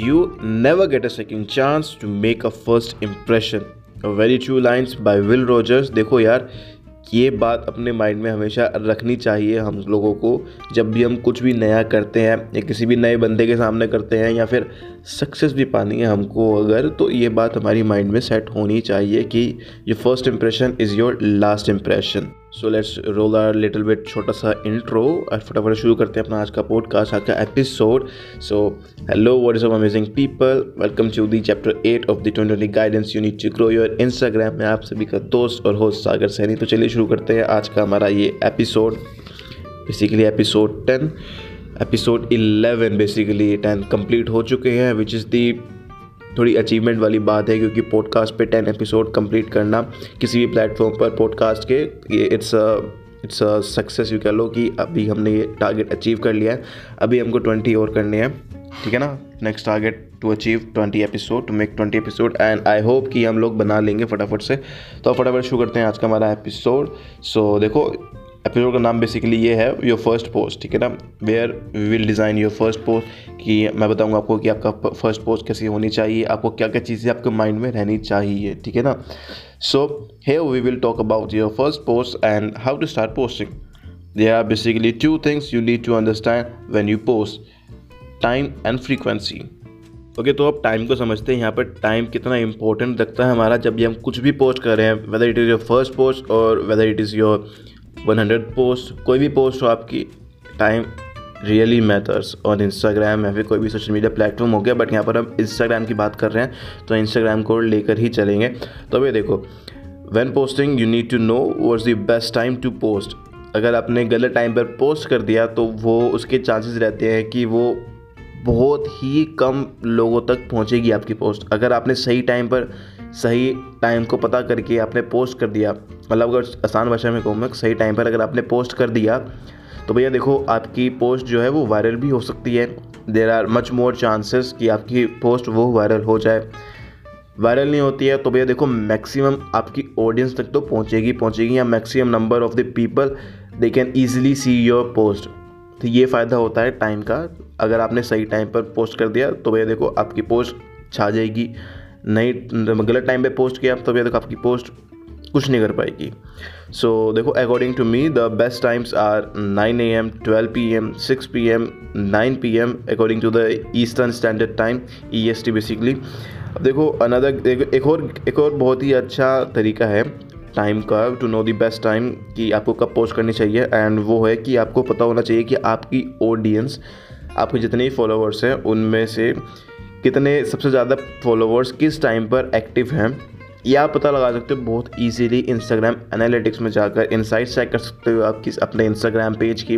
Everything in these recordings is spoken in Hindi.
you never get a second chance to make a first impression. A very true lines by Will Rogers. देखो यार, ये बात अपने माइंड में हमेशा रखनी चाहिए हम लोगों को जब भी हम कुछ भी नया करते हैं, या किसी भी नए बंदे के सामने करते हैं, या फिर सक्सेस भी पानी है हमको अगर तो ये बात हमारी माइंड में सेट होनी चाहिए कि your first impression is your last impression so let's roll a little bit छोटा सा इंट्रो और फटाफट शुरू करते हैं अपना आज का पॉडकास्ट आज का episode so hello what is amazing people welcome to the chapter eight of the twenty guidance you need to grow your Instagram में आप सभी का दोस्त और होस्ट सागर सैनी तो चलिए शुरू करते हैं आज का हमारा ये episode basically episode ten episode eleven basically ten complete हो चुके हैं विच इज़ दी थोड़ी अचीवमेंट वाली बात है क्योंकि पॉडकास्ट पे टेन एपिसोड कंप्लीट करना किसी भी प्लेटफॉर्म पर पॉडकास्ट के ये इट्स इट्स सक्सेस यू कह लो कि अभी हमने ये टारगेट अचीव कर लिया है। अभी हमको ट्वेंटी और करने हैं ठीक है ना? Next target to achieve twenty episode to make twenty episode and I hope कि हम लोग बना लेंगे फटाफट से। तो फटाफट शुरू करते हैं आज का हमारा एपिसोड सो so, देखो एपिसोड का नाम बेसिकली ये है योर फ़र्स्ट पोस्ट ठीक है ना? Where we will design your first post कि मैं बताऊँगा आपको कि आपका फ़र्स्ट पोस्ट कैसी होनी चाहिए, आपको क्या क्या चीज़ें आपके माइंड में रहनी चाहिए, ठीक है ना? So hey we will talk about your first post and how to start posting there are basically two things you need to understand when you post time and frequency okay तो अब टाइम को समझते हैं, यहाँ पर टाइम कितना इंपॉर्टेंट लगता है हमारा जब भी हम कुछ भी पोस्ट कर रहे हैं whether it is your first post और whether it is your 100 post कोई भी पोस्ट हो आपकी टाइम रियली मैटर्स और इंस्टाग्राम या फिर कोई भी सोशल मीडिया प्लेटफॉर्म हो गया बट यहाँ पर हम इंस्टाग्राम की बात कर रहे हैं तो इंस्टाग्राम को लेकर ही चलेंगे। तो अभी देखो when posting you need to know what's the best time to post अगर आपने गलत टाइम पर पोस्ट कर दिया तो वो, उसके चांसेस रहते हैं कि वो बहुत ही कम लोगों तक पहुंचेगी आपकी पोस्ट अगर आपने सही टाइम पर सही टाइम को पता करके आपने पोस्ट कर दिया। मतलब अगर आसान भाषा में कहूँ मैं, सही टाइम पर अगर आपने पोस्ट कर दिया तो भैया देखो, आपकी पोस्ट जो है वो वायरल भी हो सकती है। There are much more chances कि आपकी पोस्ट वो वायरल हो जाए। वायरल नहीं होती है तो भैया देखो मैक्सिमम आपकी ऑडियंस तक तो पहुँचेगी पहुँचेगी या maximum number of the people they can easily see your post तो ये फ़ायदा होता है टाइम का। अगर आपने सही टाइम पर पोस्ट कर दिया तो भैया देखो, आपकी पोस्ट छा जाएगी। नहीं गलत टाइम पे पोस्ट किया तो भैया देखो आपकी पोस्ट कुछ नहीं कर पाएगी। सो so, देखो according to me the best times are nine A M twelve P M six P M nine P M according to the eastern standard time E S T basically देखो अनदर एक और एक और बहुत ही अच्छा तरीका है टाइम का to know the best time कि आपको कब पोस्ट करनी चाहिए एंड वो है कि आपको पता होना चाहिए कि आपकी ऑडियंस आपके जितने ही फॉलोअर्स हैं उनमें से कितने सबसे ज़्यादा फॉलोवर्स किस टाइम पर एक्टिव हैं ये आप पता लगा सकते हो बहुत इजीली इंस्टाग्राम एनालिटिक्स में जाकर इनसाइट चेक कर सकते हो आप किस अपने इंस्टाग्राम पेज की।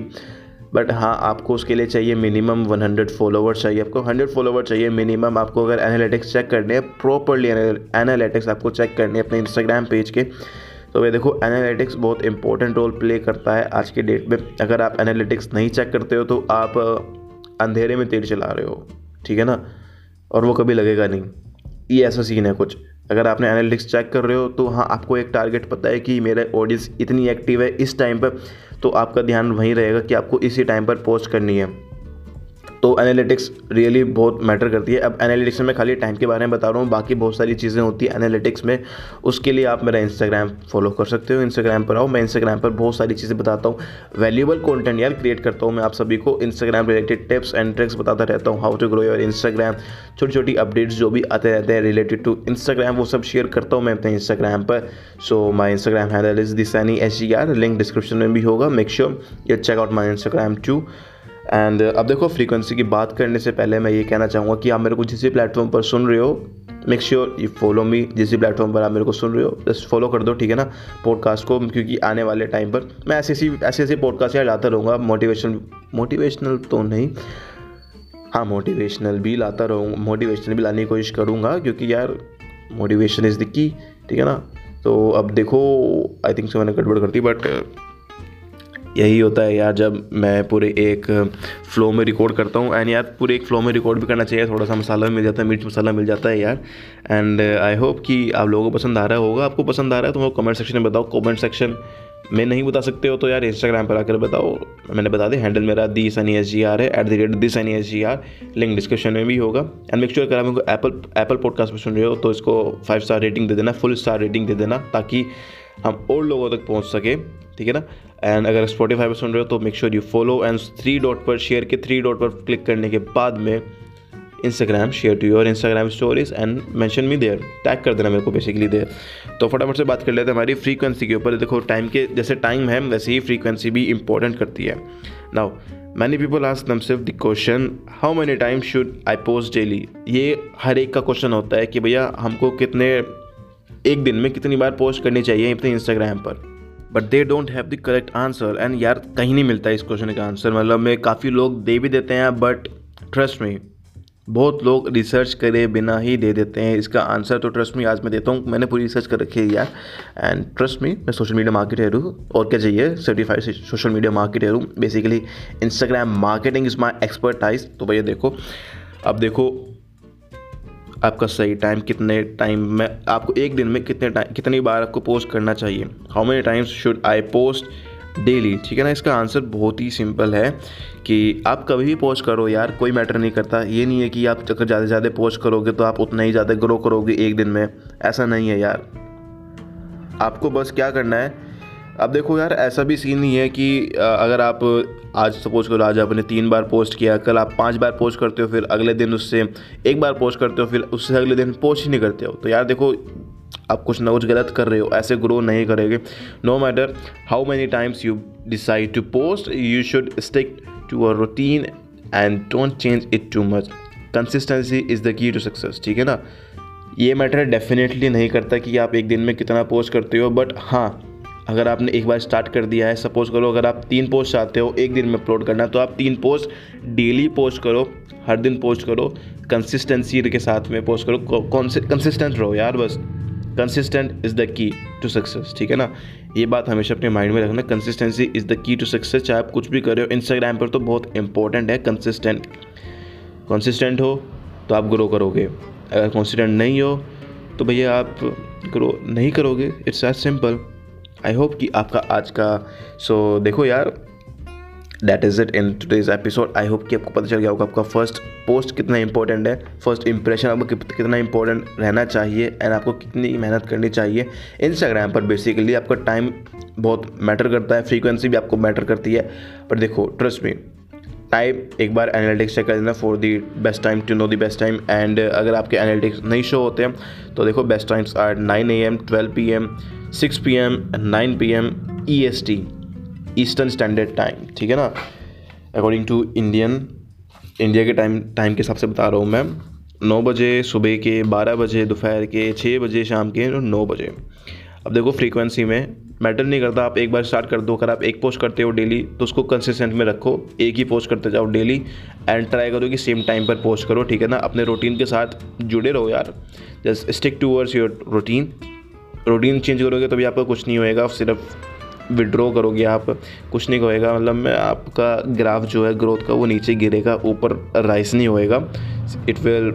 बट हाँ आपको उसके लिए चाहिए मिनिमम 100 फॉलोवर चाहिए। आपको 100 फॉलोवर चाहिए मिनिमम आपको अगर एनालिटिक्स चेक करने हैं प्रॉपरली एनालिटिक्स आपको चेक करनी है अपने इंस्टाग्राम पेज के। तो भाई देखो एनालिटिक्स बहुत इंपॉर्टेंट रोल प्ले करता है आज के डेट में। अगर आप एनालिटिक्स नहीं चेक करते हो तो आप, अंधेरे में तेल चला रहे हो। ठीक है ना? और वो कभी लगेगा नहीं। ये ऐसा सीन है कुछ। अगर आपने एनालिटिक्स चेक कर रहे हो तो हाँ आपको एक टारगेट पता है कि मेरा ऑडियंस इतनी एक्टिव है इस टाइम पर तो आपका ध्यान वहीं रहेगा कि आपको इसी टाइम पर पोस्ट करनी है। तो एनालिटिक्स रियली बहुत मैटर करती है। अब एनालिटिक्स में खाली टाइम के बारे में बता रहा हूँ, बाकी बहुत सारी चीज़ें होती है एनालिटिक्स में। उसके लिए आप मेरा इंस्टाग्राम फॉलो कर सकते हो। इंस्टाग्राम पर आओ, मैं इंस्टाग्राम पर बहुत सारी चीज़ें बताता हूँ। वैल्यूबल कॉन्टेंट यार क्रिएट करता हूँ मैं आप सभी को। Instagram related tips and tricks बताता रहता हूँ how to grow your Instagram छोटी छोटी अपडेट्स जो भी आते रहते हैं रिलेटेड टू इंस्टाग्राम वो सब शेयर करता हूँ मैं अपने इंस्टाग्राम पर। So my Instagram handle is the sunny S G R link description में भी होगा। Make sure you check out my Instagram too and अब देखो फ्रीक्वेंसी की बात करने से पहले मैं ये कहना चाहूँगा कि आप मेरे को जिस भी प्लेटफॉर्म पर सुन रहे हो make sure you follow me जिस भी प्लेटफॉर्म पर आप मेरे को सुन रहे हो जस्ट फॉलो कर दो, ठीक है ना? पॉडकास्ट को, क्योंकि आने वाले टाइम पर मैं ऐसे ऐसी, ऐसे ऐसे पॉडकास्ट यार लाता रहूँगा। मोटिवेशन मोटिवेशनल तो नहीं। हाँ मोटिवेशनल भी लाता रहूँगा मोटिवेशनल भी लाने की कोशिश करूँगा, क्योंकि यार मोटिवेशन इज़ द की ठीक है ना? तो अब देखो आई थिंक सो मैंने गड़बड़ करती बट यही होता है यार जब मैं पूरे एक फ़्लो में रिकॉर्ड करता हूँ। एंड यार पूरे एक फ़्लो में रिकॉर्ड भी करना चाहिए। थोड़ा सा मसाला भी मिल जाता है, मिर्च मसाला मिल जाता है यार। एंड आई होप कि आप लोगों को पसंद आ रहा होगा। आपको पसंद आ रहा है तो वो कमेंट सेक्शन में बताओ। कमेंट सेक्शन मैं नहीं बता सकते हो तो यार इंस्टाग्राम पर आकर बताओ। मैंने बता दिया हैंडल मेरा the sunny S G R है at the rate the sunny S G R link description में भी होगा। एंड मेक श्योर अगर आप एप्पल एप्पल पॉडकास्ट पर सुन रहे हो तो इसको फाइव स्टार रेटिंग दे देना फुल स्टार रेटिंग दे देना, ताकि हम और लोगों तक पहुँच सके, ठीक है ना? एंड अगर स्पॉटीफाई पर सुन रहे हो तो make sure you follow and three dot पर शेयर के थ्री डॉट पर क्लिक करने के बाद में Instagram share to your Instagram stories and mention me there tag कर देना मेरे को बेसिकली देयर तो फटाफट से बात कर लेते हैं हमारी फ्रीक्वेंसी के ऊपर। देखो टाइम के, जैसे टाइम है, वैसे ही फ्रीक्वेंसी भी इंपॉर्टेंट करती है। Now many people ask themselves the question how many time should I post daily ये हर एक का क्वेश्चन होता है कि भैया, हमको कितने, एक दिन में कितनी बार पोस्ट करनी चाहिए अपने इंस्टाग्राम पर? But they don't have the correct answer and यार, कहीं नहीं मिलता है इस क्वेश्चन का आंसर मतलब में, काफ़ी लोग दे भी देते हैं बट ट्रस्ट में बहुत लोग रिसर्च करे, बिना ही दे देते हैं। इसका आंसर तो ट्रस्ट में आज मैं देता हूँ। मैंने पूरी रिसर्च कर रखी है यार। एंड ट्रस्ट मी मैं सोशल मीडिया मार्केटर हूँ। और क्या चाहिए? सर्टिफाइड सोशल मीडिया मार्केटर हूँ। Basically Instagram marketing is my expertise तो भैया देखो, अब देखो, आपका सही टाइम कितने टाइम में, आपको एक दिन में कितने टाइम कितनी बार आपको पोस्ट करना चाहिए? How many times should I post daily ठीक है ना? इसका आंसर बहुत ही सिंपल है कि आप कभी भी पोस्ट करो यार, कोई मैटर नहीं करता। ये नहीं है कि आप अगर ज़्यादा से ज़्यादा पोस्ट करोगे तो आप उतना ही ज़्यादा ग्रो करोगे एक दिन में। ऐसा नहीं है यार। आपको बस क्या करना है? अब देखो यार, ऐसा भी सीन नहीं है कि अगर आप आज सपोज़ करो, आज आपने तीन बार पोस्ट किया, कल आप पाँच बार पोस्ट करते हो, फिर अगले दिन उससे एक बार पोस्ट करते हो, फिर उससे अगले दिन पोस्ट ही नहीं करते हो। तो यार देखो आप कुछ ना कुछ गलत कर रहे हो, ऐसे ग्रो नहीं करेंगे। No matter how many times you decide to post you should stick to a routine and don't change it too much consistency is the key to success ठीक है ना? ये मैटर डेफिनेटली नहीं करता कि आप एक दिन में कितना पोस्ट करते हो बट हाँ अगर आपने एक बार स्टार्ट कर दिया है सपोज़ करो अगर आप तीन पोस्ट चाहते हो एक दिन में अपलोड करना तो आप तीन पोस्ट डेली पोस्ट करो, हर दिन पोस्ट करो कंसिस्टेंसी के साथ में पोस्ट करो कंसिस्टेंट रहो यार बस। Consistent is the key to success ठीक है ना? ये बात हमेशा अपने माइंड में रखना consistency is the key to success चाहे आप कुछ भी कर रहे हो इंस्टाग्राम पर तो बहुत इंपॉर्टेंट है कंसिस्टेंट कंसिस्टेंट हो तो आप ग्रो करोगे। अगर कॉन्सिडेंट नहीं हो तो भैया आप ग्रो नहीं करोगे। It's as simple I hope कि आपका आज का सो so, देखो यार that is it in today's episode I hope कि आपको पता चल गया होगा आपका फ़र्स्ट पोस्ट कितना इंपॉर्टेंट है। फ़र्स्ट इंप्रेशन आपको कितना इंपॉर्टेंट रहना चाहिए एंड आपको कितनी मेहनत करनी चाहिए। इंस्टाग्राम पर बेसिकली आपका टाइम बहुत मैटर करता है। फ्रीक्वेंसी भी आपको मैटर करती है। पर देखो ट्रस्ट मी टाइम एक बार एनालिटिक्स चेक कर देना for the best time to know the best time and अगर आपके एनालिटिक्स नहीं शो होते हैं तो देखो best times are nine A M twelve P M six P M nine P M E S T eastern standard time ठीक है ना? अकॉर्डिंग टू इंडियन इंडिया के टाइम टाइम के हिसाब से बता रहा हूँ मैं। नौ बजे सुबह के बारह बजे, दोपहर के छः बजे, शाम के नौ बजे। अब देखो फ्रीक्वेंसी में मैटर नहीं करता, आप एक बार स्टार्ट कर दो। अगर आप एक पोस्ट करते हो डेली तो उसको कंसिस्टेंट में रखो। एक ही पोस्ट करते जाओ डेली एंड ट्राई करो कि सेम टाइम पर पोस्ट करो, ठीक है ना? अपने रूटीन के साथ जुड़े रहो यार। Just stick towards your routine routine change करोगे तो भी आपका कुछ नहीं होएगा, सिर्फ़ विड्रॉ करोगे आप, कुछ नहीं होएगा। मतलब में आपका ग्राफ जो है ग्रोथ का वो नीचे गिरेगा, ऊपर राइस नहीं होएगा। इट विल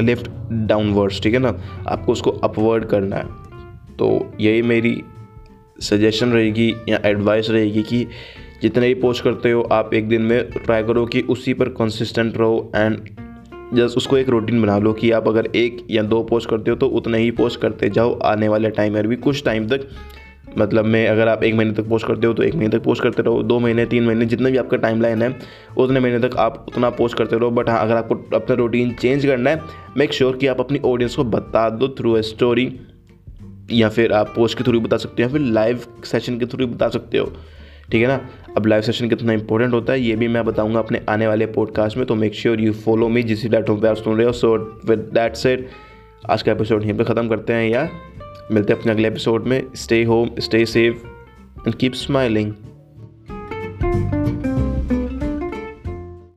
लिफ्ट डाउनवर्ड्स ठीक है ना? आपको उसको अपवर्ड करना है। तो यही मेरी सजेशन रहेगी या एडवाइस रहेगी कि जितने भी पोस्ट करते हो, आप एक दिन में ट्राई करो कि उसी पर कंसिस्टेंट रहो एंड जस्ट उसको एक रूटीन बना लो कि आप अगर एक या दो पोस्ट करते हो तो उतने ही पोस्ट करते जाओ। आने वाले टाइम में भी कुछ टाइम तक मतलब में, अगर आप एक महीने तक पोस्ट करते हो तो एक महीने तक पोस्ट करते रहो, दो महीने, तीन महीने, जितना भी आपका टाइम लाइन है, उतने महीने तक आप उतना पोस्ट करते रहो। बट हाँ अगर आपको अपना रूटीन चेंज करना है मेक श्योर कि आप अपनी ऑडियंस को बता दो थ्रू ए स्टोरी या फिर आप पोस्ट के थ्रू बता सकते हो, या फिर लाइव सेशन के थ्रू बता सकते हो। ठीक है ना? अब लाइव सेशन कितना इंपॉर्टेंट होता है, ये भी मैं बताऊँगा अपने आने वाले पॉडकास्ट में तो make sure you follow me जिस प्लेटफॉर्म पर आप सुन रहे हो। सो विद दैट सेट आज का एपिसोड यहीं पे ख़त्म करते हैं यार मिलते हैं अपने अगले एपिसोड में। Stay home stay safe and keep smiling